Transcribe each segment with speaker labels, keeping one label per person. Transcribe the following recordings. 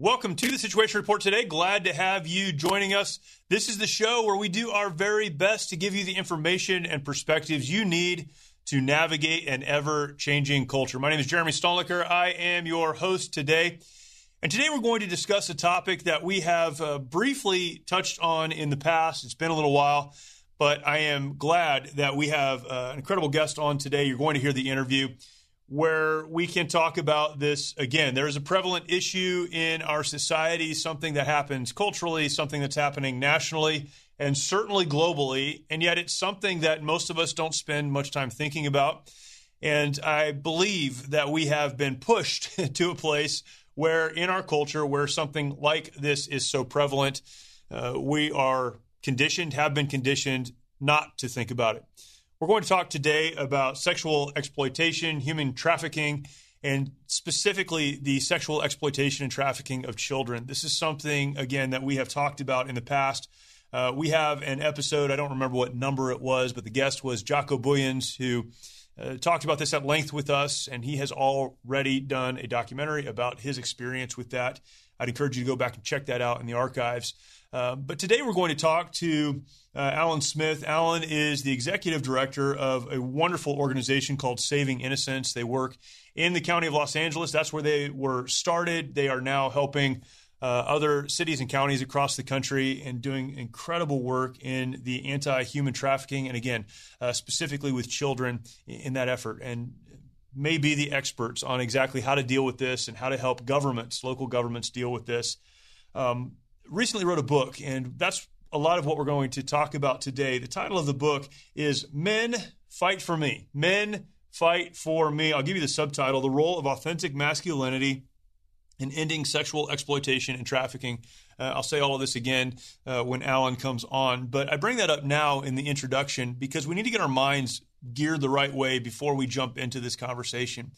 Speaker 1: Welcome to the Situation Report today. Glad to have you joining us. This is the show where we do our very best to give you the information and perspectives you need to navigate an ever changing culture. My name is Jeremy Stalnecker. I am your host today. And today we're going to discuss a topic that we have uh, briefly touched on in the past. It's been a little while, but I am glad that we have uh, an incredible guest on today. You're going to hear the interview where we can talk about this again. There is a prevalent issue in our society, something that happens culturally, something that's happening nationally, and certainly globally. And yet it's something that most of us don't spend much time thinking about. And I believe that we have been pushed to a place where, in our culture, where something like this is so prevalent, uh, we are conditioned, have been conditioned not to think about it. We're going to talk today about sexual exploitation, human trafficking, and specifically the sexual exploitation and trafficking of children. This is something, again, that we have talked about in the past. Uh, we have an episode, I don't remember what number it was, but the guest was Jaco Booyens, who uh, talked about this at length with us, and he has already done a documentary about his experience with that. I'd encourage you to go back and check that out in the archives. Uh, but today we're going to talk to uh, Alan Smith. Alan is the executive director of a wonderful organization called Saving Innocence. They work in the county of Los Angeles. That's where they were started. They are now helping uh, other cities and counties across the country and doing incredible work in the anti human trafficking and, again, uh, specifically with children in that effort. And may be the experts on exactly how to deal with this and how to help governments, local governments, deal with this. Um, recently wrote a book, and that's a lot of what we're going to talk about today. The title of the book is Men Fight for Me. Men Fight for Me. I'll give you the subtitle The Role of Authentic Masculinity in Ending Sexual Exploitation and Trafficking. Uh, I'll say all of this again uh, when Alan comes on, but I bring that up now in the introduction because we need to get our minds geared the right way before we jump into this conversation.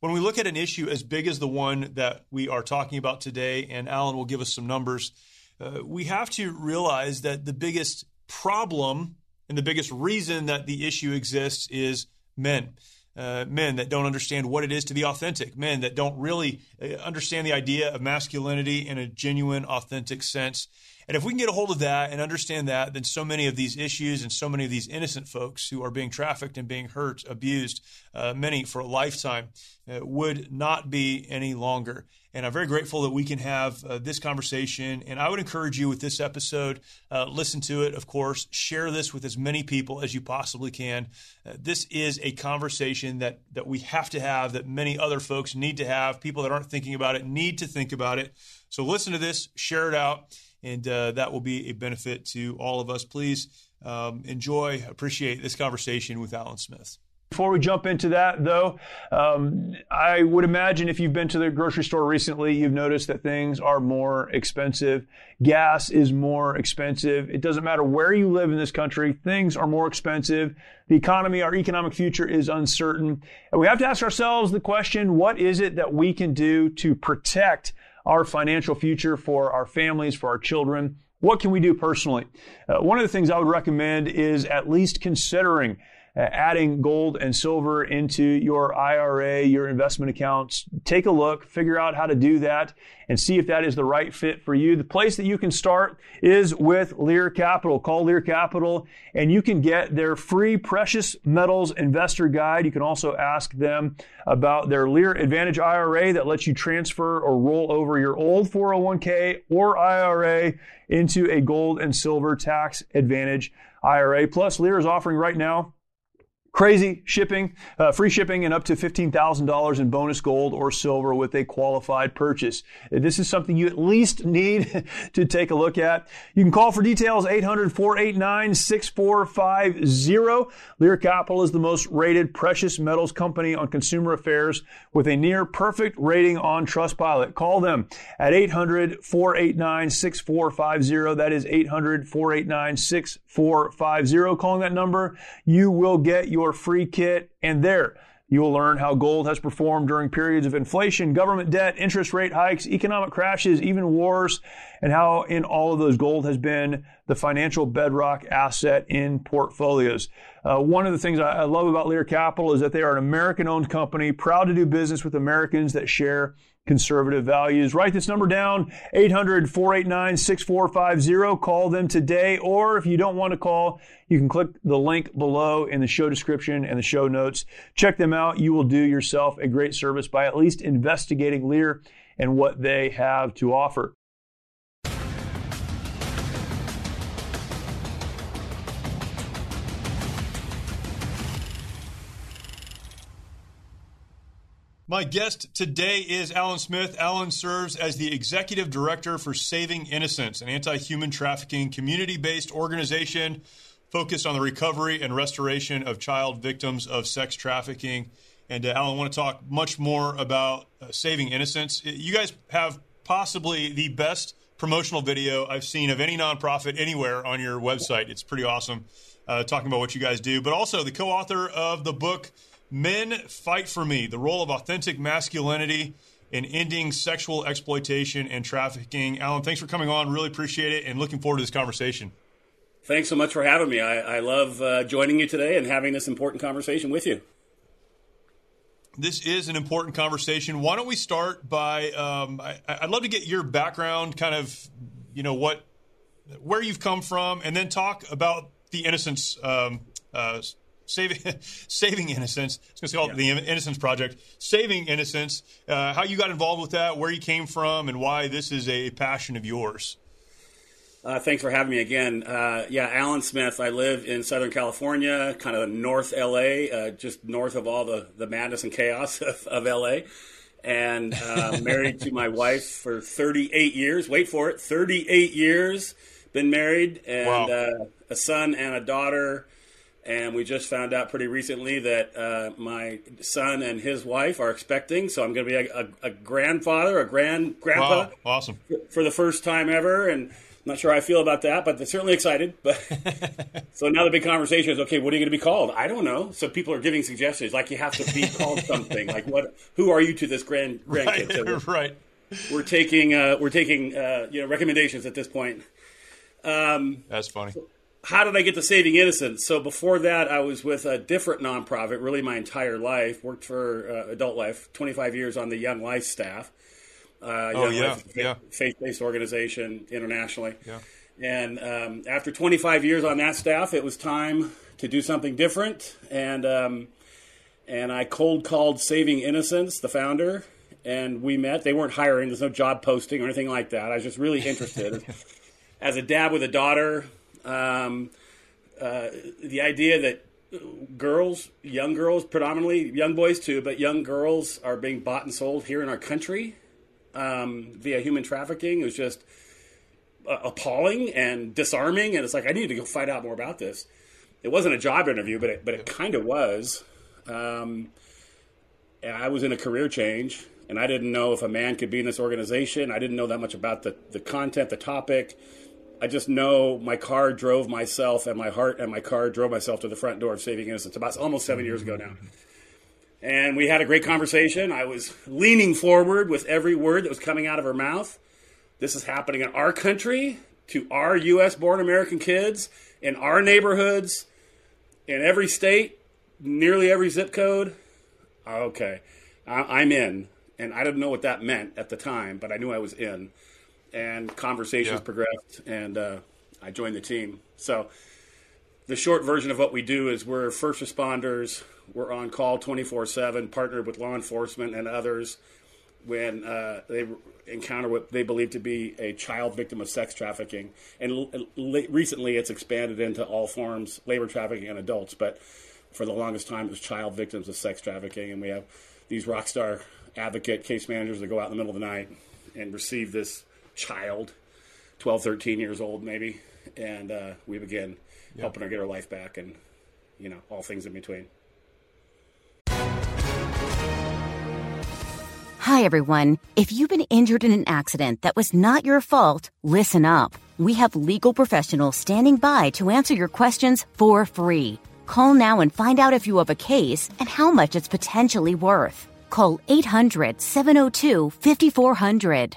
Speaker 1: When we look at an issue as big as the one that we are talking about today, and Alan will give us some numbers, uh, we have to realize that the biggest problem and the biggest reason that the issue exists is men. Uh, men that don't understand what it is to be authentic, men that don't really uh, understand the idea of masculinity in a genuine, authentic sense. And if we can get a hold of that and understand that, then so many of these issues and so many of these innocent folks who are being trafficked and being hurt, abused, uh, many for a lifetime, uh, would not be any longer. And I'm very grateful that we can have uh, this conversation. And I would encourage you with this episode, uh, listen to it, of course, share this with as many people as you possibly can. Uh, this is a conversation that, that we have to have, that many other folks need to have. People that aren't thinking about it need to think about it. So listen to this, share it out and uh, that will be a benefit to all of us. Please um, enjoy, appreciate this conversation with Alan Smith.
Speaker 2: Before we jump into that, though, um, I would imagine if you've been to the grocery store recently, you've noticed that things are more expensive. Gas is more expensive. It doesn't matter where you live in this country, things are more expensive. The economy, our economic future is uncertain. And we have to ask ourselves the question what is it that we can do to protect our financial future for our families, for our children. What can we do personally? Uh, one of the things I would recommend is at least considering Uh, adding gold and silver into your IRA, your investment accounts. Take a look, figure out how to do that, and see if that is the right fit for you. The place that you can start is with Lear Capital. Call Lear Capital, and you can get their free precious metals investor guide. You can also ask them about their Lear Advantage IRA that lets you transfer or roll over your old 401k or IRA into a gold and silver tax advantage IRA. Plus, Lear is offering right now Crazy shipping, uh, free shipping, and up to $15,000 in bonus gold or silver with a qualified purchase. This is something you at least need to take a look at. You can call for details 800 489 6450. Lear Capital is the most rated precious metals company on consumer affairs with a near perfect rating on Trustpilot. Call them at 800 489 6450. That is 800 489 6450. Calling that number, you will get your free kit, and there you will learn how gold has performed during periods of inflation, government debt, interest rate hikes, economic crashes, even wars, and how in all of those gold has been the financial bedrock asset in portfolios. Uh, one of the things I, love about Lear Capital is that they are an American owned company, proud to do business with Americans that share conservative values. Write this number down 800 489 6450. Call them today. Or if you don't want to call, you can click the link below in the show description and the show notes. Check them out. You will do yourself a great service by at least investigating Lear and what they have to offer.
Speaker 1: My guest today is Alan Smith. Alan serves as the executive director for Saving Innocence, an anti human trafficking community based organization focused on the recovery and restoration of child victims of sex trafficking. And uh, Alan, I want to talk much more about uh, Saving Innocence. You guys have possibly the best promotional video I've seen of any nonprofit anywhere on your website. It's pretty awesome uh, talking about what you guys do, but also the co author of the book. Men Fight for Me The Role of Authentic Masculinity in Ending Sexual Exploitation and Trafficking. Alan, thanks for coming on. Really appreciate it and looking forward to this conversation.
Speaker 3: Thanks so much for having me. I, I love uh, joining you today and having this important conversation with you.
Speaker 1: This is an important conversation. Why don't we start by? Um, I, would love to get your background, kind of, you know, what, where you've come from, and then talk about the Innocence um, uh, saving saving innocence. It's going to call yeah. it the Innocence Project. Saving innocence. Uh, how you got involved with that? Where you came from, and why this is a passion of yours.
Speaker 3: Uh, thanks for having me again. Uh, yeah, Alan Smith. I live in Southern California, kind of North LA, uh, just north of all the, the madness and chaos of, of LA. And uh, married to my wife for 38 years. Wait for it, 38 years. Been married and wow. Uh, a son and a daughter and we just found out pretty recently that uh, my son and his wife are expecting. So I'm going to be a, a, a, grandfather, a grand grandpa,
Speaker 1: wow, awesome
Speaker 3: for the first time ever, and. I'm not sure how I feel about that, but they're certainly excited. But so now the big conversation is, okay, what are you going to be called? I don't know. So people are giving suggestions, like you have to be called something. Like what? Who are you to this grand grandkid?
Speaker 1: Right.
Speaker 3: So
Speaker 1: we're, right.
Speaker 3: We're taking uh, we're taking uh, you know recommendations at this point.
Speaker 1: Um, That's funny.
Speaker 3: So, how did I get to Saving Innocence? So before that, I was with a different nonprofit, really my entire life. Worked for uh, Adult Life, 25 years on the Young Life staff.
Speaker 1: Uh, oh, yeah, Life, yeah.
Speaker 3: Faith-based organization internationally.
Speaker 1: Yeah.
Speaker 3: And um, after 25 years on that staff, it was time to do something different. And um, and I cold called Saving Innocence, the founder, and we met. They weren't hiring. There's no job posting or anything like that. I was just really interested. As a dad with a daughter, um, uh, the idea that girls, young girls, predominantly young boys too, but young girls are being bought and sold here in our country um, via human trafficking is just uh, appalling and disarming. And it's like I need to go find out more about this. It wasn't a job interview, but it, but it kind of was. Um, I was in a career change, and I didn't know if a man could be in this organization. I didn't know that much about the the content, the topic I just know my car drove myself, and my heart and my car drove myself to the front door of Saving Innocence about almost seven years ago now. And we had a great conversation. I was leaning forward with every word that was coming out of her mouth. This is happening in our country to our U.S. born American kids in our neighborhoods, in every state, nearly every zip code. Okay, I'm in. And I didn't know what that meant at the time, but I knew I was in and conversations yeah. progressed, and uh, I joined the team. So the short version of what we do is we're first responders. We're on call 24 7, partnered with law enforcement and others when uh, they encounter what they believe to be a child victim of sex trafficking. And l- l- recently it's expanded into all forms, labor trafficking and adults. But for the longest time, it was child victims of sex trafficking, and we have these rock star advocate case managers that go out in the middle of the night and receive this child, 12, 13 years old maybe, and uh, we begin yeah. helping her get her life back, and you know all things in between.
Speaker 4: Hi, everyone. If you've been injured in an accident that was not your fault, listen up. We have legal professionals standing by to answer your questions for free. Call now and find out if you have a case and how much it's potentially worth. Call 800 702 5400.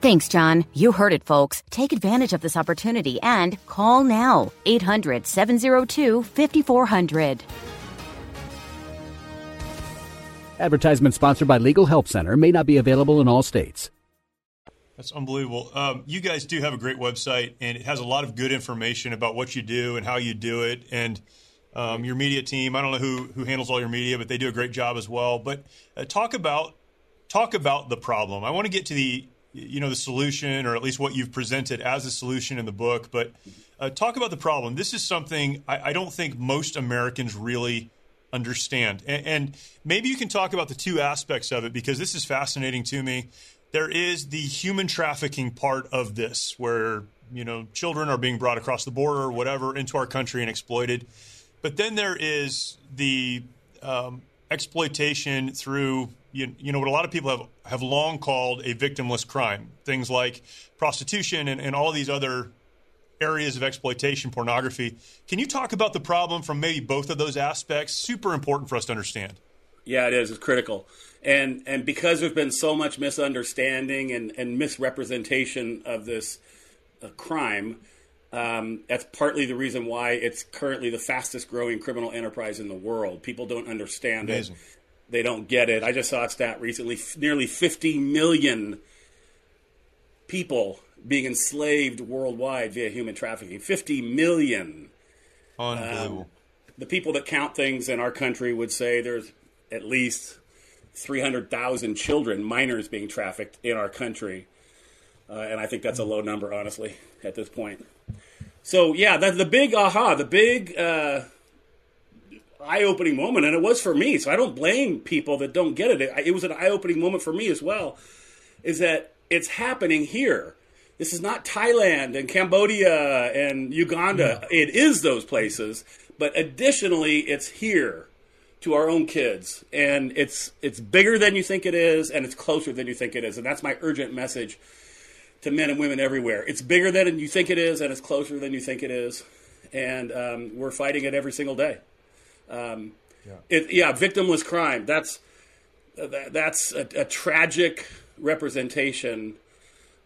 Speaker 4: Thanks, John. You heard it, folks. Take advantage of this opportunity and call now. 800 702 5400.
Speaker 5: Advertisement sponsored by Legal Help Center may not be available in all states.
Speaker 1: That's unbelievable. Um, you guys do have a great website, and it has a lot of good information about what you do and how you do it. And um, your media team, I don't know who who handles all your media, but they do a great job as well. But uh, talk about talk about the problem. I want to get to the you know the solution, or at least what you've presented as a solution in the book. But uh, talk about the problem. This is something I, I don't think most Americans really understand. And, and, maybe you can talk about the two aspects of it because this is fascinating to me there is the human trafficking part of this, where you know children are being brought across the border or whatever into our country and exploited. But then there is the um, exploitation through you, you, know what a lot of people have have long called a victimless crime. Things like prostitution and, and all these other areas of exploitation, pornography. Can you talk about the problem from maybe both of those aspects? Super important for us to understand.
Speaker 3: Yeah, it is. It's critical and and because there's been so much misunderstanding and, and misrepresentation of this uh, crime, um, that's partly the reason why it's currently the fastest growing criminal enterprise in the world. People don't understand Amazing. it; they don't get it. I just saw a stat recently: f- nearly 50 million people being enslaved worldwide via human trafficking. 50 million.
Speaker 1: Unbelievable. Um,
Speaker 3: the people that count things in our country would say there's at least 300,000 children, minors being trafficked in our country. Uh, and I think that's a low number, honestly, at this point. So, yeah, that's the big aha, the big uh, eye opening moment. And it was for me. So I don't blame people that don't get it. It, it was an eye opening moment for me as well. Is that it's happening here. This is not Thailand and Cambodia and Uganda. Yeah. It is those places. But additionally, it's here to our own kids, and it's it's bigger than you think it is, and it's closer than you think it is, and that's my urgent message to men and women everywhere. It's bigger than you think it is, and it's closer than you think it is, and um, we're fighting it every single day. Um, yeah. It, yeah, victimless crime. That's that's a, a tragic representation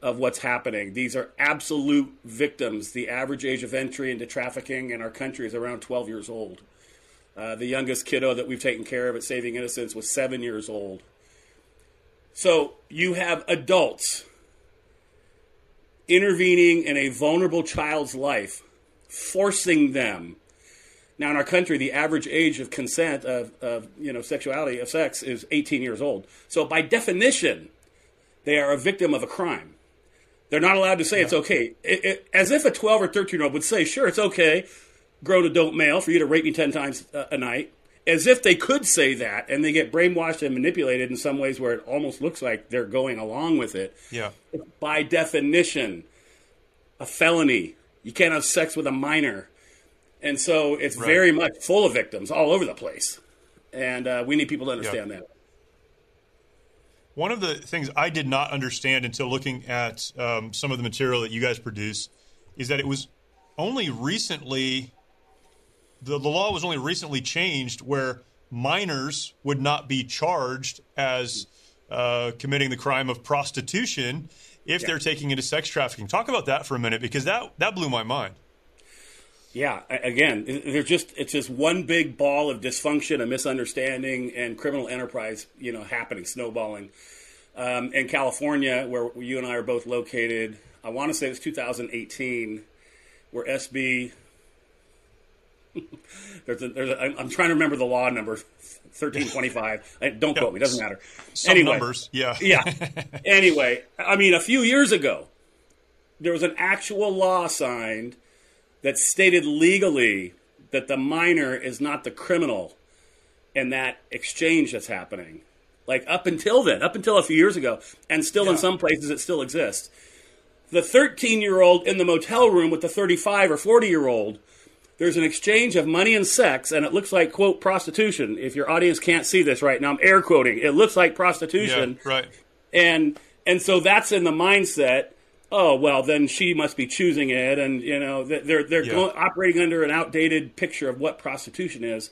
Speaker 3: of what's happening. These are absolute victims. The average age of entry into trafficking in our country is around 12 years old. Uh, the youngest kiddo that we've taken care of at Saving Innocence was seven years old. So you have adults intervening in a vulnerable child's life, forcing them. Now, in our country, the average age of consent of, of you know sexuality of sex is 18 years old. So, by definition, they are a victim of a crime. They're not allowed to say yeah. it's okay, it, it, as if a 12 or 13 year old would say, "Sure, it's okay grown adult male for you to rape me 10 times a night, as if they could say that, and they get brainwashed and manipulated in some ways where it almost looks like they're going along with it.
Speaker 1: Yeah.
Speaker 3: By definition, a felony. You can't have sex with a minor. And so it's right. very much full of victims all over the place. And uh, we need people to understand that.
Speaker 1: One of the things I did not understand until looking at um, some of the material that you guys produce is that it was only recently the, the law was only recently changed where minors would not be charged as uh, committing the crime of prostitution if yeah. they're taking into sex trafficking. Talk about that for a minute because that that blew my mind.
Speaker 3: Yeah, again, there's just it's just one big ball of dysfunction and misunderstanding and criminal enterprise, you know, happening, snowballing. um, in California, where you and I are both located. I want to say it was 2018, where SB. there's a, there's a, I'm trying to remember the law number, 1325. Don't quote me, doesn't matter.
Speaker 1: Some
Speaker 3: anyway,
Speaker 1: numbers, yeah.
Speaker 3: yeah. Anyway, I mean, a few years ago, there was an actual law signed that stated legally that the minor is not the criminal in that exchange that's happening. Like up until then, up until a few years ago, and still in some places it still exists. The 13 year old in the motel room with the 35 or 40 year old, there's an exchange of money and sex, and it looks like, quote, prostitution. If your audience can't see this right now, I'm air quoting. It looks like prostitution.
Speaker 1: Yeah, right.
Speaker 3: And and so that's in the mindset. Oh well, then she must be choosing it, and you know they're they're
Speaker 1: Yeah.
Speaker 3: going, operating under an outdated picture of what prostitution is.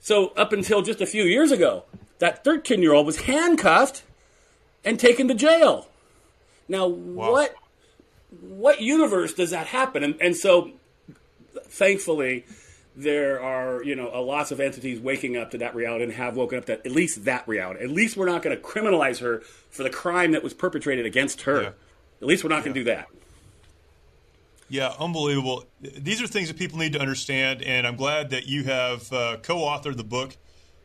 Speaker 3: So up until just a few years ago, that 13 year old was handcuffed and taken to jail. Now what what universe does that happen? And and so thankfully there are you know a lots of entities waking up to that reality and have woken up to at least that reality. At least we're not going to criminalize her for the crime that was perpetrated against her.
Speaker 1: Yeah.
Speaker 3: At least we're not going to do that.
Speaker 1: Yeah, unbelievable. These are things that people need to understand, and I'm glad that you have uh, co-authored the book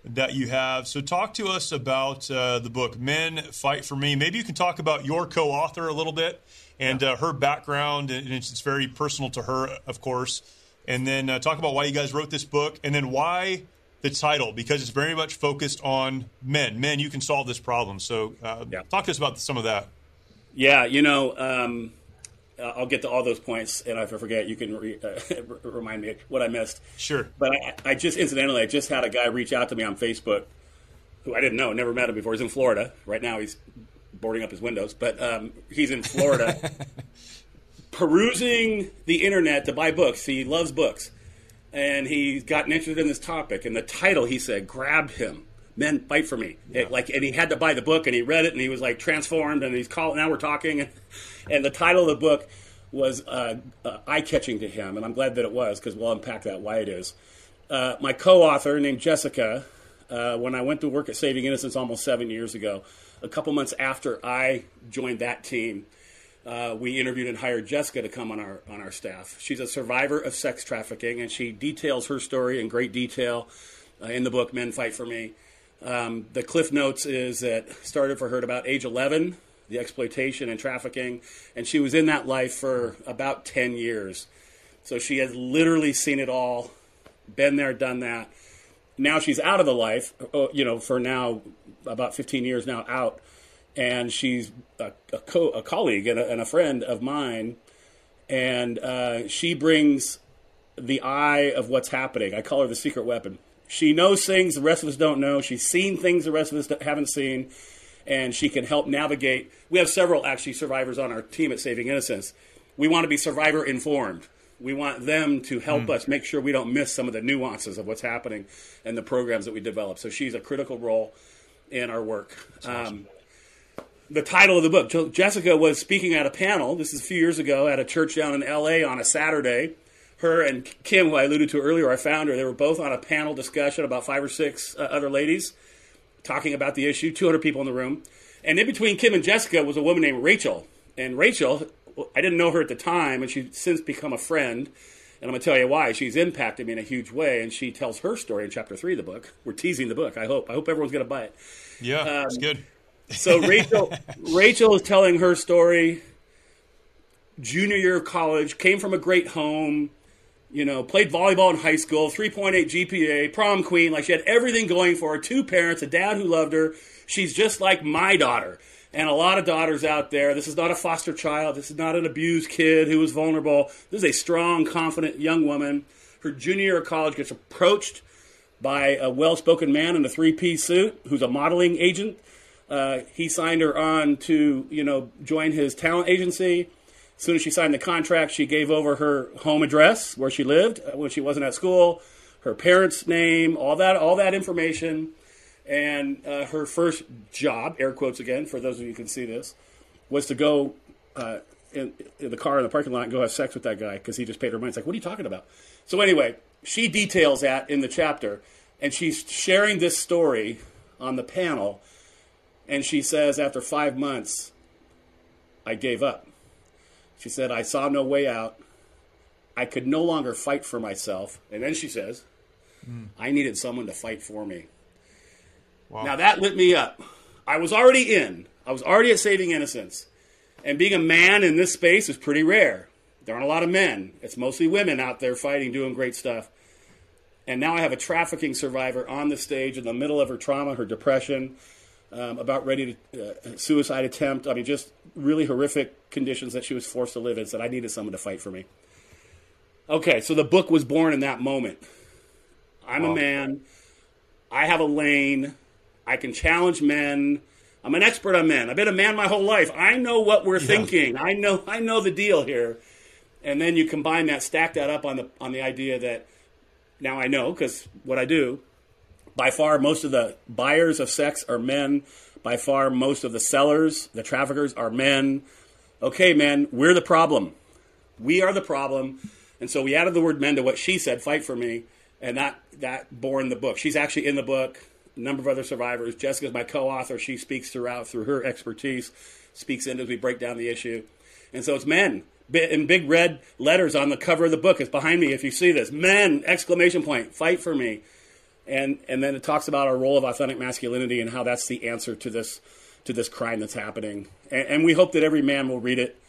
Speaker 1: that you have. So, talk to us about uh, the book "Men Fight for Me." Maybe you can talk about your co-author a little bit and uh, her background, and it's, it's very personal to her, of course. And then uh, talk about why you guys wrote this book, and then why the title, because it's very much focused on men. Men, you can solve this problem. So, uh,
Speaker 3: Yeah.
Speaker 1: talk to us about some of that.
Speaker 3: Yeah, you know, um, I'll get to all those points, and if I forget, you can re- uh, remind me what I missed.
Speaker 1: Sure.
Speaker 3: But I, I just incidentally, I just had a guy reach out to me on Facebook, who I didn't know, never met him before. He's in Florida right now. He's boarding up his windows, but um, he's in Florida, perusing the internet to buy books. He loves books, and he's gotten interested in this topic. And the title, he said, grabbed him. Men fight for me. It, like, and he had to buy the book, and he read it, and he was like transformed. And he's called. Now we're talking, and, and the title of the book was uh, uh, eye catching to him, and I'm glad that it was because we'll unpack that why it is. Uh, my co-author named Jessica, uh, when I went to work at Saving Innocence almost seven years ago, a couple months after I joined that team, uh, we interviewed and hired Jessica to come on our on our staff. She's a survivor of sex trafficking, and she details her story in great detail uh, in the book "Men Fight for Me." Um, the cliff notes is that started for her at about age 11, the exploitation and trafficking, and she was in that life for about 10 years. So she has literally seen it all, been there, done that. Now she's out of the life, uh, you know, for now about 15 years now out, and she's a, a, co- a colleague and a, and a friend of mine, and uh, she brings the eye of what's happening. I call her the secret weapon. She knows things the rest of us don't know. She's seen things the rest of us haven't seen, and she can help navigate. We have several actually survivors on our team at Saving Innocence. We want to be survivor informed. We want them to help us make sure we don't miss some of the nuances of what's happening and the programs that we develop. So she's a critical role in our work. Um, the title of the book. Jessica was speaking at a panel. This is a few years ago at a church down in L.A. on a Saturday. Her and Kim, who I alluded to earlier, our founder, they were both on a panel discussion about five or six uh, other ladies talking about the issue. 200 people in the room, and in between Kim and Jessica was a woman named Rachel. And Rachel, I didn't know her at the time, and she's since become a friend. And I'm going to tell you why. She's impacted me in a huge way, and she tells her story in chapter three of the book. We're teasing the book. I hope. I hope everyone's going to buy it.
Speaker 1: Yeah, it's good.
Speaker 3: So Rachel, Rachel is telling her story. Junior year of college, came from a great home. You know, played volleyball in high school, 3.8 GPA, prom queen. Like she had everything going for her. Two parents, a dad who loved her. She's just like my daughter, and a lot of daughters out there. This is not a foster child. This is not an abused kid who was vulnerable. This is a strong, confident young woman. Her junior year of college gets approached by a well-spoken man in a three-piece suit who's a modeling agent. Uh, he signed her on to, you know, join his talent agency. As soon as she signed the contract, she gave over her home address where she lived uh, when she wasn't at school, her parents' name, all that, all that information, and uh, her first job, air quotes again, for those of you who can see this, was to go uh, in, in the car in the parking lot and go have sex with that guy because he just paid her money. It's like, what are you talking about? So anyway, she details that in the chapter, and she's sharing this story on the panel And she says, after five months, I gave up. She said, I saw no way out. I could no longer fight for myself. And then she says, mm. I needed someone to fight for me. Wow. Now that lit me up. I was already in, I was already at Saving Innocence. And being a man in this space is pretty rare. There aren't a lot of men, it's mostly women out there fighting, doing great stuff. And now I have a trafficking survivor on the stage in the middle of her trauma, her depression, um, about ready to uh, suicide attempt. I mean, just really horrific conditions that she was forced to live in. Said I needed someone to fight for me. Okay, so the book was born in that moment. I'm a man. I have a lane. I can challenge men. I'm an expert on men. I've been a man my whole life. I know what we're yeah. thinking. I know I know the deal here. And then you combine that, stack that up on the on the idea that now I know because what I do. By far, most of the buyers of sex are men. By far, most of the sellers, the traffickers, are men. Okay, men, we're the problem. We are the problem. And so we added the word men to what she said, fight for me, and that that born the book. She's actually in the book. A number of other survivors. Jessica's my co-author. She speaks throughout through her expertise, speaks in as we break down the issue. And so it's men in big red letters on the cover of the book. It's behind me if you see this. Men! Exclamation point. Fight for me. And and then it talks about our role of authentic masculinity and how that's the answer to this to this crime that's happening. And, and we hope that every man will read it.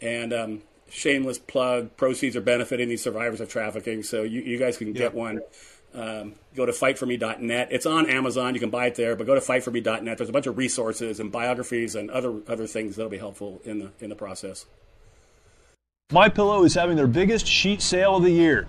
Speaker 3: And um, shameless plug. Proceeds are benefiting these survivors of trafficking, so you, you guys can yeah. get one. Um, go to fightforme.net. It's on Amazon. You can buy it there, but go to fightforme.net. There's a bunch of resources and biographies and other other things that'll be helpful in the in the process.
Speaker 2: My Pillow is having their biggest sheet sale of the year.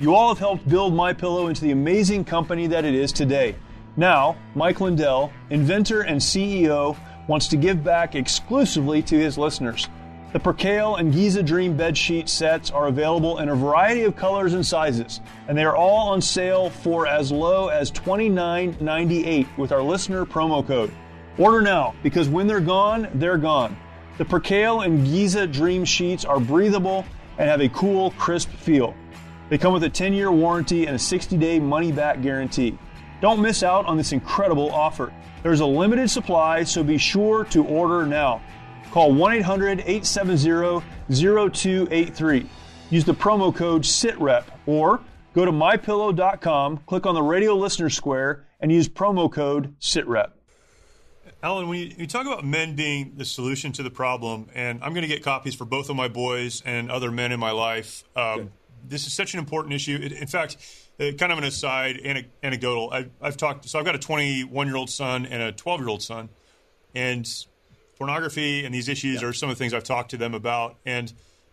Speaker 2: You all have helped build My Pillow into the amazing company that it is today. Now, Mike Lindell, inventor and CEO, wants to give back exclusively to his listeners. The Percale and Giza Dream bed sheet sets are available in a variety of colors and sizes, and they are all on sale for as low as $29.98 with our listener promo code. Order now because when they're gone, they're gone. The Percale and Giza Dream sheets are breathable and have a cool, crisp feel. They come with a 10 year warranty and a 60 day money back guarantee. Don't miss out on this incredible offer. There's a limited supply, so be sure to order now. Call 1 800 870 0283. Use the promo code SITREP or go to mypillow.com, click on the radio listener square, and use promo code SITREP.
Speaker 1: Alan, when you, you, talk about men being the solution to the problem, and I'm going to get copies for both of my boys and other men in my life. Um, this is such an important issue. It, in fact, uh, kind of an aside, anecdotal. I, I've talked. So I've got a 21 year old son and a 12 year old son, and pornography and these issues yeah. are some of the things I've talked to them about. And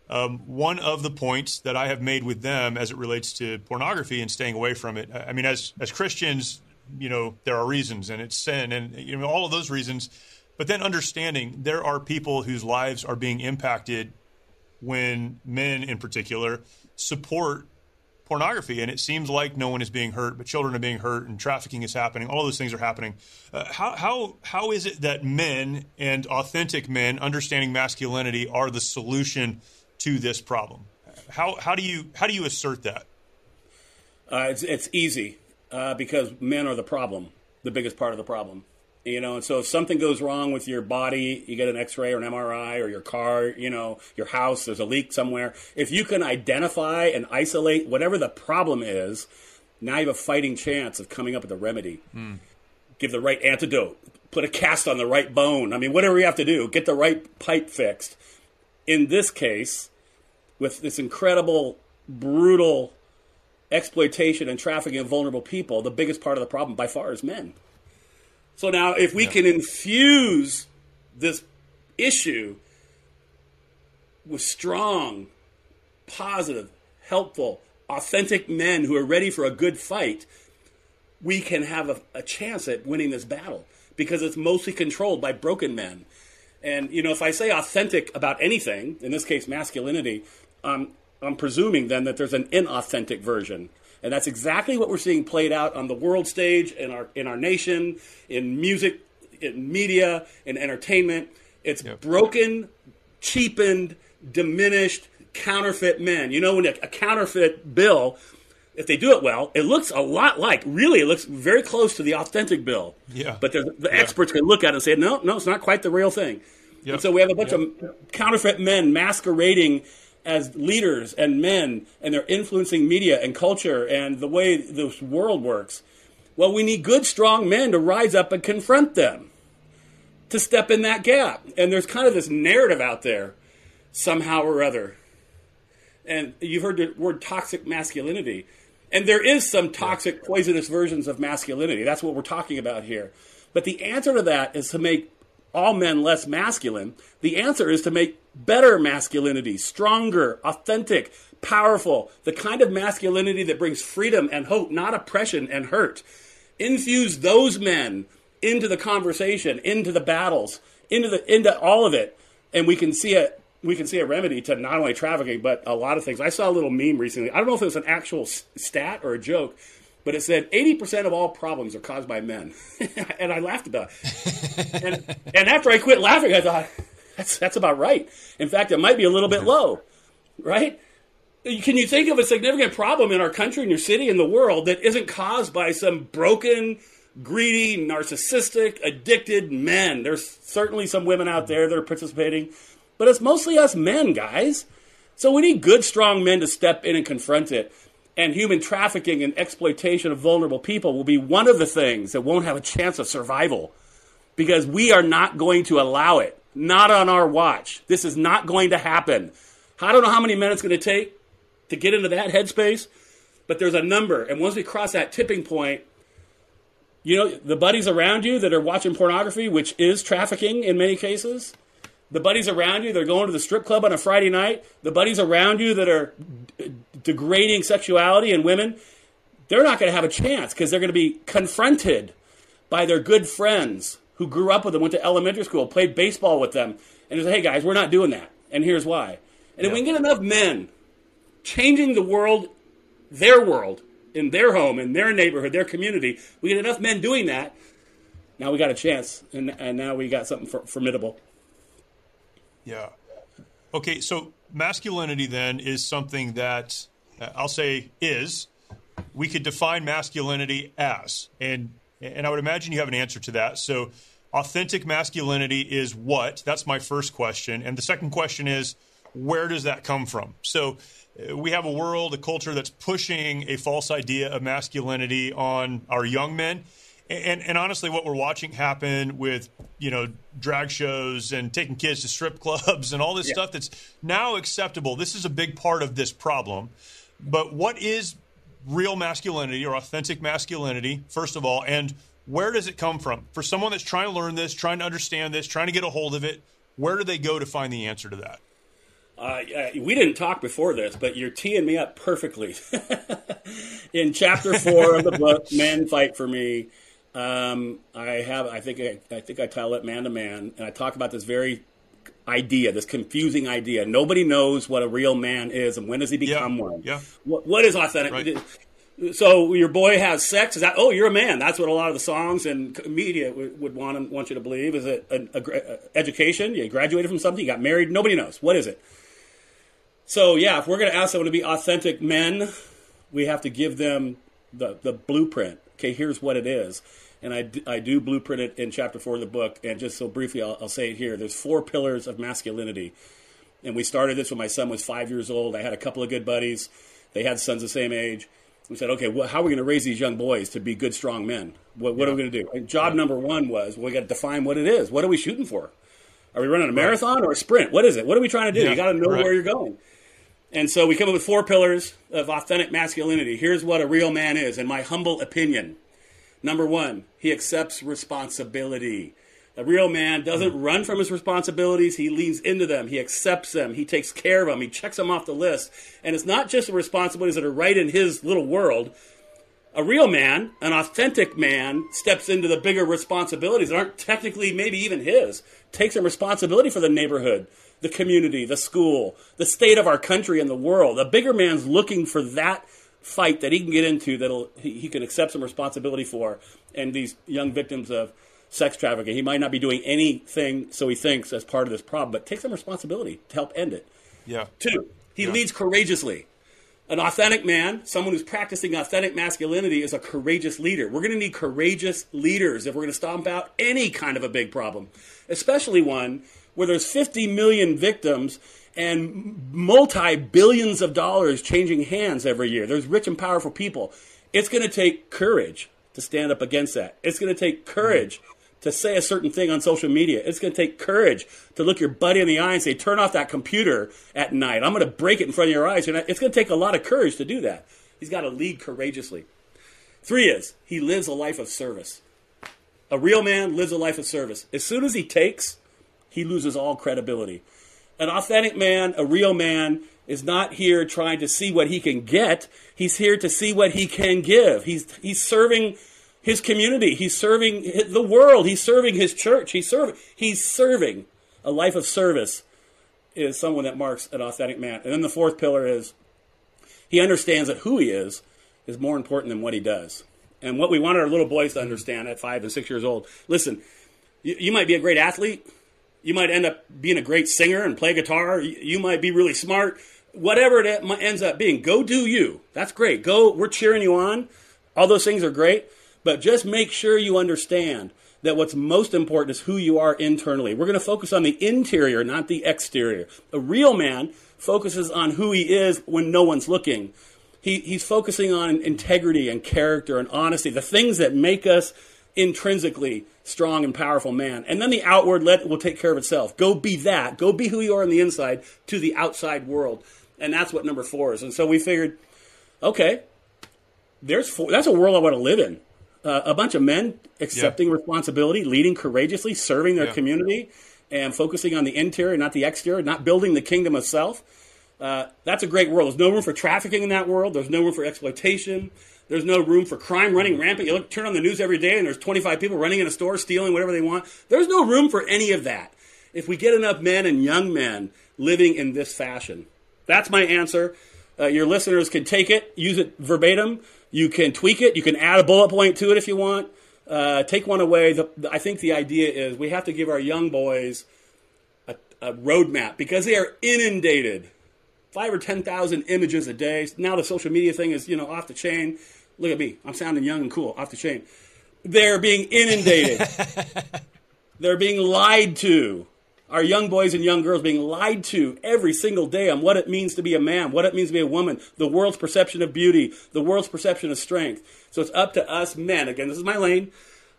Speaker 1: um, one of the points that I have made with them as it relates to pornography and staying away from it. I mean, as as Christians, you know, there are reasons, and it's sin, and you know all of those reasons. But then understanding there are people whose lives are being impacted when men, in particular, support pornography, and it seems like no one is being hurt, but children are being hurt, and trafficking is happening. All those things are happening. Uh, how how how is it that men and authentic men, understanding masculinity, are the solution to this problem? How how do you how do you assert that?
Speaker 3: Uh, it's it's easy uh, because men are the problem, the biggest part of the problem. You know, and so if something goes wrong with your body, you get an X-ray or an MRI, or your car, you know, your house, there's a leak somewhere. If you can identify and isolate whatever the problem is, now you have a fighting chance of coming up with a remedy. Mm. Give the right antidote, put a cast on the right bone. I mean, whatever you have to do, get the right pipe fixed. In this case, with this incredible, brutal exploitation and trafficking of vulnerable people, the biggest part of the problem by far is men. So now, if we yeah. can infuse this issue with strong, positive, helpful, authentic men who are ready for a good fight, we can have a, a, chance at winning this battle because it's mostly controlled by broken men. And, you know, if I say authentic about anything, in this case, masculinity, um, I'm presuming then that there's an inauthentic version. And that's exactly what we're seeing played out on the world stage in our in our nation, in music, in media, in entertainment. It's yep. broken, cheapened, diminished, counterfeit men. You know, when a, a counterfeit bill if they do it well, it looks a lot like, really, it looks very close to the authentic bill.
Speaker 1: Yeah.
Speaker 3: But the, the
Speaker 1: Yeah.
Speaker 3: experts can look at it and say, no, no, it's not quite the real thing.
Speaker 1: Yep.
Speaker 3: And so we have a bunch
Speaker 1: Yep.
Speaker 3: of counterfeit men masquerading as leaders and men, and they're influencing media and culture and the way this world works. Well, we need good, strong men to rise up and confront them, to step in that gap. And there's kind of this narrative out there, somehow or other. And you've heard the word toxic masculinity. And there is some toxic, poisonous versions of masculinity. That's what we're talking about here. But the answer to that is to make all men less masculine. The answer is to make better masculinity, stronger, authentic, powerful, the kind of masculinity that brings freedom and hope, not oppression and hurt. Infuse those men into the conversation, into the battles, into the into all of it, and we can see a we can see a remedy to not only trafficking but a lot of things. I saw a little meme recently. I don't know if it was an actual stat or a joke, but it said 80% of all problems are caused by men. and I laughed about it. and, and after I quit laughing, I thought, that's, that's about right. In fact, it might be a little bit low, right? Can you think of a significant problem in our country, in your city, in the world that isn't caused by some broken, greedy, narcissistic, addicted men? There's certainly some women out there that are participating, but it's mostly us men, guys. So we need good, strong men to step in and confront it. And human trafficking and exploitation of vulnerable people will be one of the things that won't have a chance of survival because we are not going to allow it. Not on our watch. This is not going to happen. I don't know how many minutes it's going to take to get into that headspace, but there's a number. And once we cross that tipping point, you know, the buddies around you that are watching pornography, which is trafficking in many cases, the buddies around you that are going to the strip club on a Friday night, the buddies around you that are degrading sexuality in women, they're not going to have a chance because they're going to be confronted by their good friends who grew up with them, went to elementary school, played baseball with them, and say, hey guys, we're not doing that. And here's why. And if we can get enough men changing the world, their world, in their home, in their neighborhood, their community, we get enough men doing that, now we got a chance. And, and now we got something for, formidable.
Speaker 1: Yeah. Okay, so masculinity then is something that uh, I'll say is we could define masculinity as, and and I would imagine you have an answer to that. So, authentic masculinity is what? That's my first question, and the second question is where does that come from? So. uh, We have a world, a culture that's pushing a false idea of masculinity on our young men, and, and honestly, what we're watching happen with you know drag shows and taking kids to strip clubs and all this
Speaker 3: Yeah.
Speaker 1: stuff that's now acceptable. This is a big part of this problem. But what is real masculinity or authentic masculinity, first of all, and where does it come from? For someone that's trying to learn this, trying to understand this, trying to get a hold of it, where do they go to find the answer to that?
Speaker 3: Uh, uh, we didn't talk before this, but you're teeing me up perfectly. In chapter four of the book, "Men Fight for Me," um, I have, I think, I, I think I title it "Man to Man," and I talk about this very idea, this confusing idea. Nobody knows what a real man is, and when does he become
Speaker 1: Yeah,
Speaker 3: one?
Speaker 1: yeah.
Speaker 3: What, what is authentic?
Speaker 1: Right.
Speaker 3: So your boy has sex. Is that? Oh, you're a man. That's what a lot of the songs and media would, would want want you to believe. Is it an a, a uh, education? You graduated from something. You got married. Nobody knows. What is it? So yeah, if we're going to ask someone to be authentic men, we have to give them the the blueprint. Okay, here's what it is, and I, d- I do blueprint it in chapter four of the book. And just so briefly, I'll, I'll say it here. There's four pillars of masculinity, and we started this when my son was five years old. I had a couple of good buddies. They had sons the same age. We said, okay, well, how are we going to raise these young boys to be good, strong men? What, what are we going to do? And job number one was well, we got to define what it is. What are we shooting for? Are we running a marathon or a sprint? What is it? What are we trying to do?
Speaker 1: Yeah,
Speaker 3: you got to know
Speaker 1: right.
Speaker 3: where you're going. And so we come up with four pillars of authentic masculinity. Here's what a real man is, in my humble opinion. Number one, he accepts responsibility. A real man doesn't mm-hmm. run from his responsibilities. He leans into them. He accepts them. He takes care of them. He checks them off the list. And it's not just the responsibilities that are right in his little world. A real man, an authentic man, steps into the bigger responsibilities that aren't technically maybe even his. Takes some responsibility for the neighborhood, the community, the school, the state of our country and the world. A bigger man's looking for that fight that he can get into that he, he can accept some responsibility for. And these young victims of sex trafficking, he might not be doing anything, so he thinks, as part of this problem, but take some responsibility to help end it.
Speaker 1: Yeah.
Speaker 3: Two, he
Speaker 1: Yeah.
Speaker 3: leads courageously. An authentic man, someone who's practicing authentic masculinity, is a courageous leader. We're going to need courageous leaders if we're going to stomp out any kind of a big problem, especially one where there's 50 million victims and multi billions of dollars changing hands every year. There's rich and powerful people. It's going to take courage to stand up against that. It's going to take courage to say a certain thing on social media. It's going to take courage to look your buddy in the eye and say, turn off that computer at night. I'm going to break it in front of your eyes. It's going to take a lot of courage to do that. He's got to lead courageously. Three is he lives a life of service. A real man lives a life of service. As soon as he takes, he loses all credibility. An authentic man, a real man, is not here trying to see what he can get. He's here to see what he can give. He's, he's serving his community. He's serving the world. He's serving his church. He's serving. He's serving. A life of service is someone that marks an authentic man. And then the fourth pillar is he understands that who he is is more important than what he does. And what we want our little boys to understand at five and six years old listen, you, you might be a great athlete. You might end up being a great singer and play guitar. You, might be really smart. Whatever it ends up being, go do you. That's great. Go, we're cheering you on. All those things are great. But just make sure you understand that what's most important is who you are internally. We're going to focus on the interior, not the exterior. A real man focuses on who he is when no one's looking. He, he's focusing on integrity and character and honesty, the things that make us intrinsically strong and powerful man. And then the outward let will take care of itself. Go be that. Go be who you are on the inside to the outside world. And that's what number four is. And so we figured, okay, there's four, that's a world I want to live in uh, a bunch of men accepting yeah. responsibility, leading courageously, serving their yeah. community, and focusing on the interior, not the exterior, not building the kingdom of self. Uh, that's a great world. There's no room for trafficking in that world. There's no room for exploitation. There's no room for crime running rampant. You look, turn on the news every day, and there's 25 people running in a store, stealing whatever they want. There's no room for any of that. If we get enough men and young men living in this fashion, that's my answer. Uh, your listeners can take it, use it verbatim. You can tweak it. You can add a bullet point to it if you want. Uh, take one away. The, the, I think the idea is we have to give our young boys a, a roadmap because they are inundated. Five or ten thousand images a day. Now the social media thing is you know off the chain. Look at me. I'm sounding young and cool. Off the chain. They're being inundated. They're being lied to our young boys and young girls being lied to every single day on what it means to be a man, what it means to be a woman, the world's perception of beauty, the world's perception of strength. So it's up to us men. Again, this is my lane.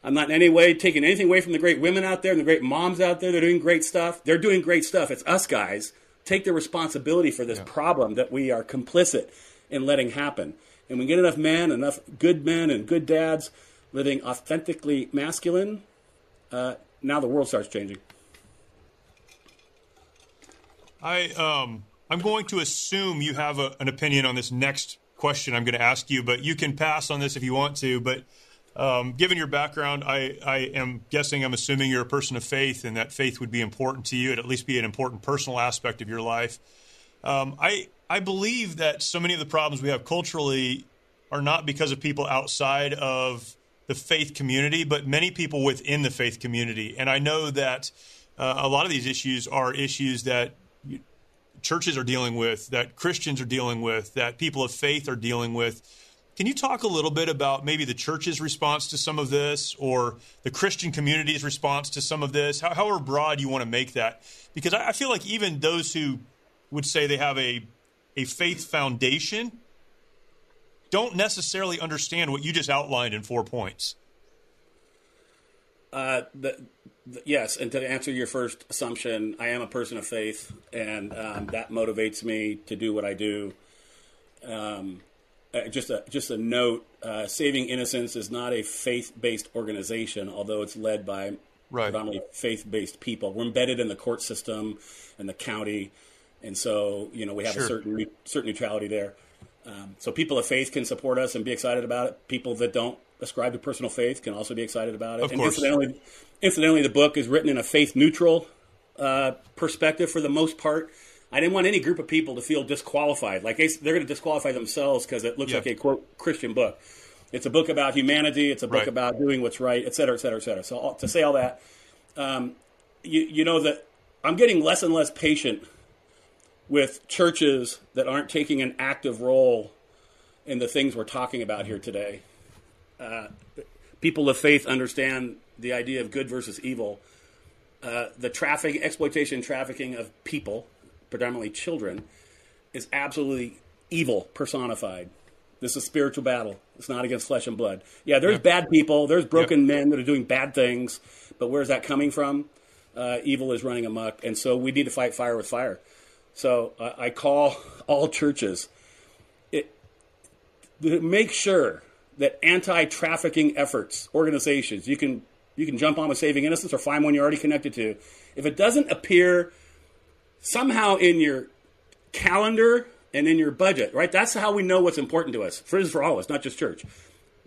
Speaker 3: I'm not in any way taking anything away from the great women out there and the great moms out there. They're doing great stuff. They're doing great stuff. It's us guys. Take the responsibility for this yeah. problem that we are complicit in letting happen. And we get enough men, enough good men and good dads living authentically masculine, uh, now the world starts changing.
Speaker 1: I um I'm going to assume you have a, an opinion on this next question I'm going to ask you, but you can pass on this if you want to. But um, given your background, I, I am guessing, I'm assuming you're a person of faith, and that faith would be important to you, and at least be an important personal aspect of your life. Um, I I believe that so many of the problems we have culturally are not because of people outside of the faith community, but many people within the faith community. And I know that uh, a lot of these issues are issues that churches are dealing with, that Christians are dealing with, that people of faith are dealing with. Can you talk a little bit about maybe the church's response to some of this or the Christian community's response to some of this? How, however broad you want to make that. Because I, I feel like even those who would say they have a, a faith foundation don't necessarily understand what you just outlined in four points.
Speaker 3: Uh, the, yes, and to answer your first assumption, I am a person of faith, and um, that motivates me to do what I do. Um, uh, just a just a note: uh, Saving Innocence is not a faith-based organization, although it's led by right. predominantly faith-based people. We're embedded in the court system and the county, and so you know we have sure. a certain certain neutrality there. Um, so people of faith can support us and be excited about it. People that don't ascribe to personal faith can also be excited about it.
Speaker 1: Of
Speaker 3: and
Speaker 1: course.
Speaker 3: incidentally, incidentally, the book is written in a faith neutral uh, perspective for the most part. I didn't want any group of people to feel disqualified, like they, are going to disqualify themselves because it looks like a quote Christian book. It's a book about humanity. It's a book right. about doing what's right, et cetera, et cetera, et cetera. So to say all that, um, you, you know that I'm getting less and less patient with churches that aren't taking an active role in the things we're talking about here today. Uh, people of faith understand the idea of good versus evil. Uh, the traffic, exploitation, trafficking of people, predominantly children, is absolutely evil personified. This is a spiritual battle. It's not against flesh and blood. Yeah, there's bad people. There's broken yep. men that are doing bad things. But where's that coming from? Uh, evil is running amok, and so we need to fight fire with fire. So I call all churches. It, make sure that anti-trafficking efforts, organizations, you can you can jump on with Saving Innocence or find one you're already connected to. If it doesn't appear somehow in your calendar and in your budget, right? That's how we know what's important to us. For, for all of us, not just church.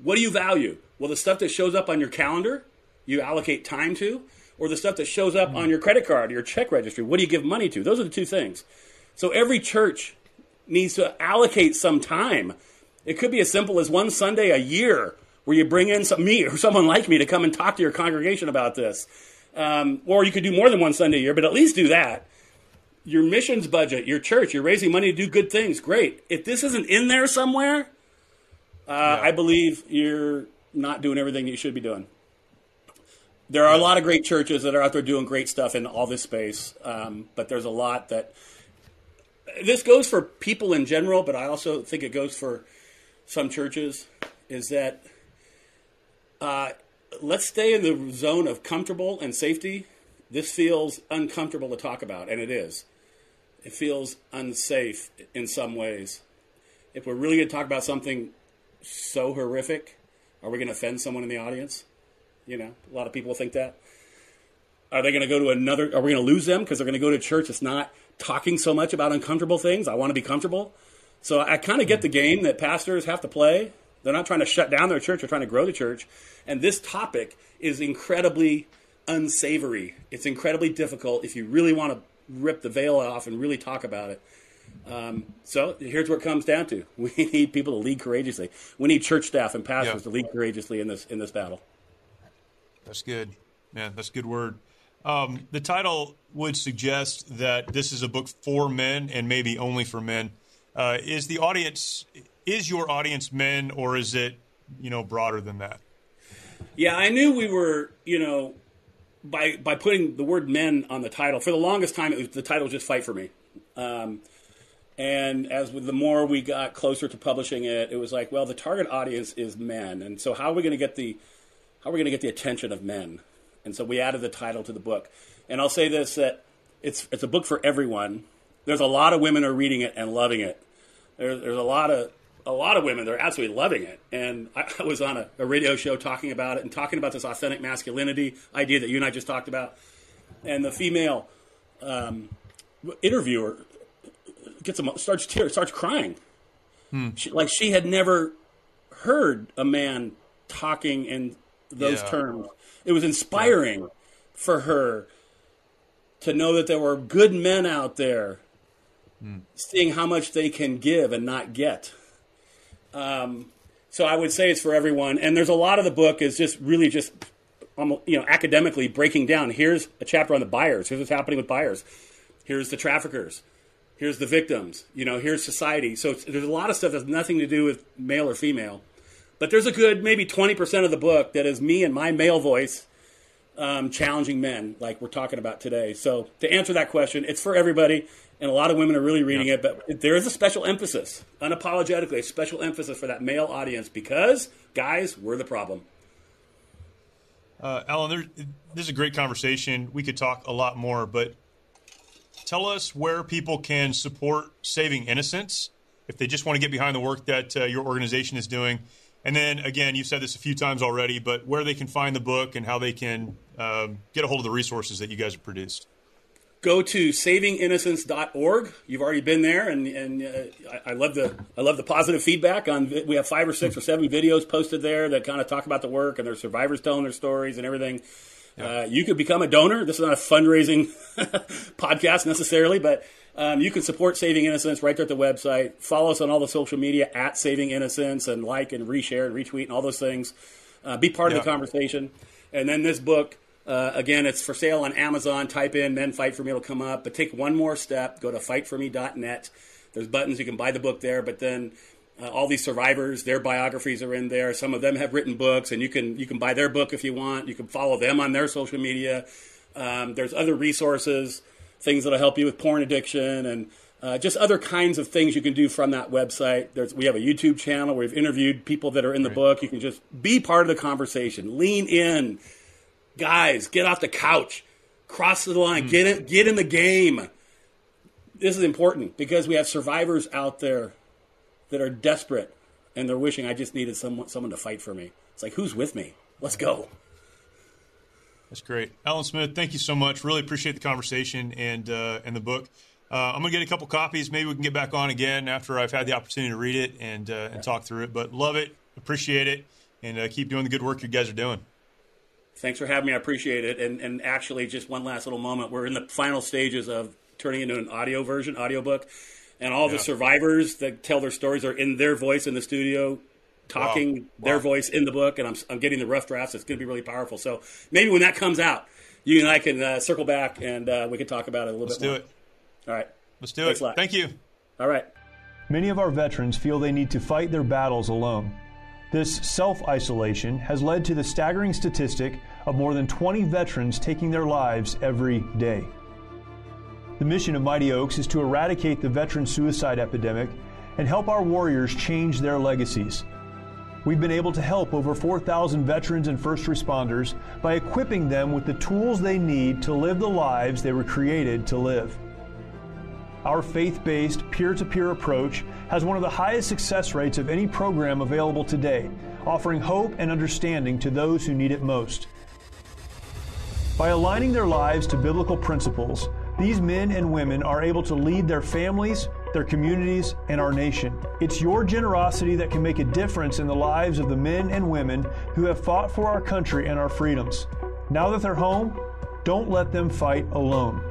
Speaker 3: What do you value? Well, the stuff that shows up on your calendar, you allocate time to, or the stuff that shows up on your credit card, your check registry, what do you give money to? Those are the two things. So every church needs to allocate some time. It could be as simple as one Sunday a year where you bring in some, me or someone like me to come and talk to your congregation about this. Um, or you could do more than one Sunday a year, but at least do that your missions budget, your church, you're raising money to do good things. Great. If this isn't in there somewhere, uh, yeah. I believe you're not doing everything that you should be doing. There are a lot of great churches that are out there doing great stuff in all this space, um, but there's a lot that this goes for people in general, but I also think it goes for some churches. Is that uh, let's stay in the zone of comfortable and safety. This feels uncomfortable to talk about, and it is it feels unsafe in some ways. If we're really going to talk about something so horrific, are we going to offend someone in the audience? You know, a lot of people think that. Are they going to go to another? Are we going to lose them because they're going to go to church that's not talking so much about uncomfortable things? I want to be comfortable. So I kind of get the game that pastors have to play. They're not trying to shut down their church; they're trying to grow the church. And this topic is incredibly unsavory. It's incredibly difficult if you really want to rip the veil off and really talk about it. Um, so here's what it comes down to: we need people to lead courageously. We need church staff and pastors yeah. to lead courageously in this in this battle.
Speaker 1: That's good, man. That's a good word. Um, the title would suggest that this is a book for men and maybe only for men. Uh, is the audience is your audience men or is it you know broader than that?
Speaker 3: Yeah, I knew we were you know by by putting the word men on the title for the longest time, it was the title was just fight for me. Um, and as with the more we got closer to publishing it, it was like, well, the target audience is men, and so how are we going to get the how are we going to get the attention of men? And so we added the title to the book. And I'll say this that it's it's a book for everyone. There's a lot of women are reading it and loving it. There's, there's a lot of a lot of women they're absolutely loving it and i, I was on a, a, radio show talking about it and talking about this authentic masculinity idea that you and i just talked about and the female um, interviewer gets a, starts tear, starts crying hmm. she, like she had never heard a man talking in those yeah. terms it was inspiring yeah. for her to know that there were good men out there hmm. seeing how much they can give and not get um, so I would say it's for everyone. And there's a lot of the book is just really just you know academically breaking down. Here's a chapter on the buyers. Here's what's happening with buyers. Here's the traffickers. Here's the victims. You know, here's society. So there's a lot of stuff that's nothing to do with male or female. But there's a good maybe 20% of the book that is me and my male voice um, challenging men, like we're talking about today. So to answer that question, it's for everybody and a lot of women are really reading it. But there is a special emphasis, unapologetically, a special emphasis for that male audience because guys, we're the problem.
Speaker 1: Uh, Alan, there, this is a great conversation. We could talk a lot more, but tell us where people can support Saving Innocence if they just want to get behind the work that uh, your organization is doing. And then again, you've said this a few times already, but where they can find the book and how they can um, get a hold of the resources that you guys have produced
Speaker 3: go to savinginnocence.org. You've already been there, and, and uh, I, I, love the I love the positive feedback on. We have five or six or seven videos posted there that kind of talk about the work, and their survivors telling their stories and everything. Yeah. Uh, you could become a donor. This is not a fundraising podcast necessarily, but um, you can support Saving Innocence right there at the website. Follow us on all the social media at Saving Innocence and like and reshare and retweet and all those things. Uh, be part yeah. of the conversation. And then this book Uh, again, it's for sale on Amazon. Type in Men Fight For Me, it'll come up. But take one more step. Go to fightforme.net. There's buttons. You can buy the book there. But then uh, all these survivors, their biographies are in there. Some of them have written books, and you can, you can buy their book if you want. You can follow them on their social media. Um, there's other resources, things that'll help you with porn addiction and uh, just other kinds of things you can do from that website. There's, we have a YouTube channel where we've interviewed people that are in the right. book. You can just be part of the conversation, lean in. Guys, get off the couch, cross the line, mm. get in, get in the game. This is important because we have survivors out there that are desperate and they're wishing I just needed someone someone to fight for me. It's like who's with me? Let's go.
Speaker 1: That's great, Alan Smith. Thank you so much. Really appreciate the conversation and uh, and the book. Uh, I'm gonna get a couple copies. Maybe we can get back on again after I've had the opportunity to read it and uh, and talk through it. But love it, appreciate it, and uh, keep doing the good work you guys are doing.
Speaker 3: Thanks for having me. I appreciate it. And and actually, just one last little moment. We're in the final stages of turning into an audio version, audiobook, and all yeah. the survivors that tell their stories are in their voice in the studio talking wow. their wow. voice in the book, and I'm, I'm getting the rough drafts. It's going to be really powerful. So maybe when that comes out, you and I can uh, circle back and uh, we can talk about it a little
Speaker 1: Let's
Speaker 3: bit.
Speaker 1: Let's
Speaker 3: do it. All right.
Speaker 1: Let's do Thanks it. Thank you.
Speaker 3: All right.
Speaker 2: Many of our veterans feel they need to fight their battles alone. This self isolation has led to the staggering statistic of more than 20 veterans taking their lives every day. The mission of Mighty Oaks is to eradicate the veteran suicide epidemic and help our warriors change their legacies. We've been able to help over 4,000 veterans and first responders by equipping them with the tools they need to live the lives they were created to live. Our faith based, peer to peer approach has one of the highest success rates of any program available today, offering hope and understanding to those who need it most. By aligning their lives to biblical principles, these men and women are able to lead their families, their communities, and our nation. It's your generosity that can make a difference in the lives of the men and women who have fought for our country and our freedoms. Now that they're home, don't let them fight alone.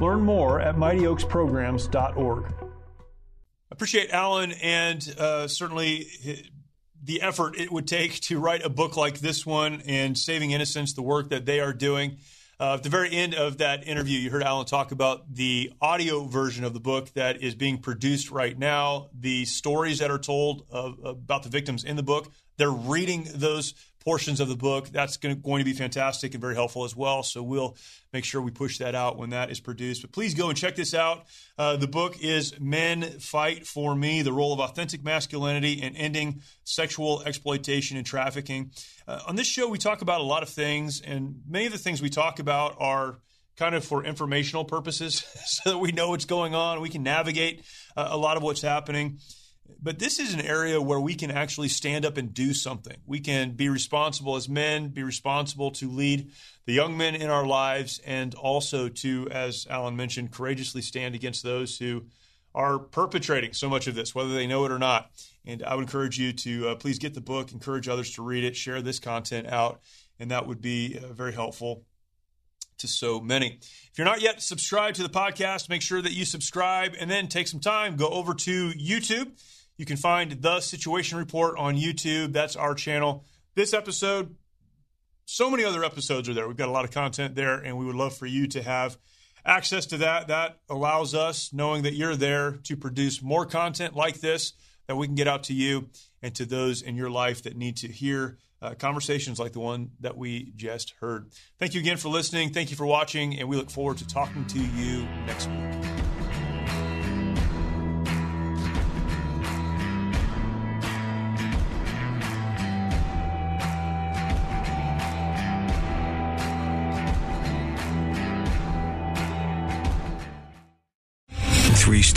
Speaker 2: Learn more at mightyoaksprograms.org.
Speaker 1: Appreciate Alan and uh, certainly the effort it would take to write a book like this one and Saving Innocence, the work that they are doing. Uh, at the very end of that interview, you heard Alan talk about the audio version of the book that is being produced right now, the stories that are told of, about the victims in the book. They're reading those portions of the book. That's going to, be fantastic and very helpful as well. So we'll make sure we push that out when that is produced. But please go and check this out. Uh, the book is Men Fight for Me The Role of Authentic Masculinity in Ending Sexual Exploitation and Trafficking. Uh, on this show, we talk about a lot of things, and many of the things we talk about are kind of for informational purposes so that we know what's going on. We can navigate uh, a lot of what's happening. But this is an area where we can actually stand up and do something. We can be responsible as men, be responsible to lead the young men in our lives, and also to, as Alan mentioned, courageously stand against those who are perpetrating so much of this, whether they know it or not. And I would encourage you to uh, please get the book, encourage others to read it, share this content out, and that would be uh, very helpful to so many. If you're not yet subscribed to the podcast, make sure that you subscribe and then take some time, go over to YouTube you can find The Situation Report on YouTube. That's our channel. This episode, so many other episodes are there. We've got a lot of content there, and we would love for you to have access to that. That allows us, knowing that you're there, to produce more content like this that we can get out to you and to those in your life that need to hear uh, conversations like the one that we just heard. Thank you again for listening. Thank you for watching, and we look forward to talking to you next week.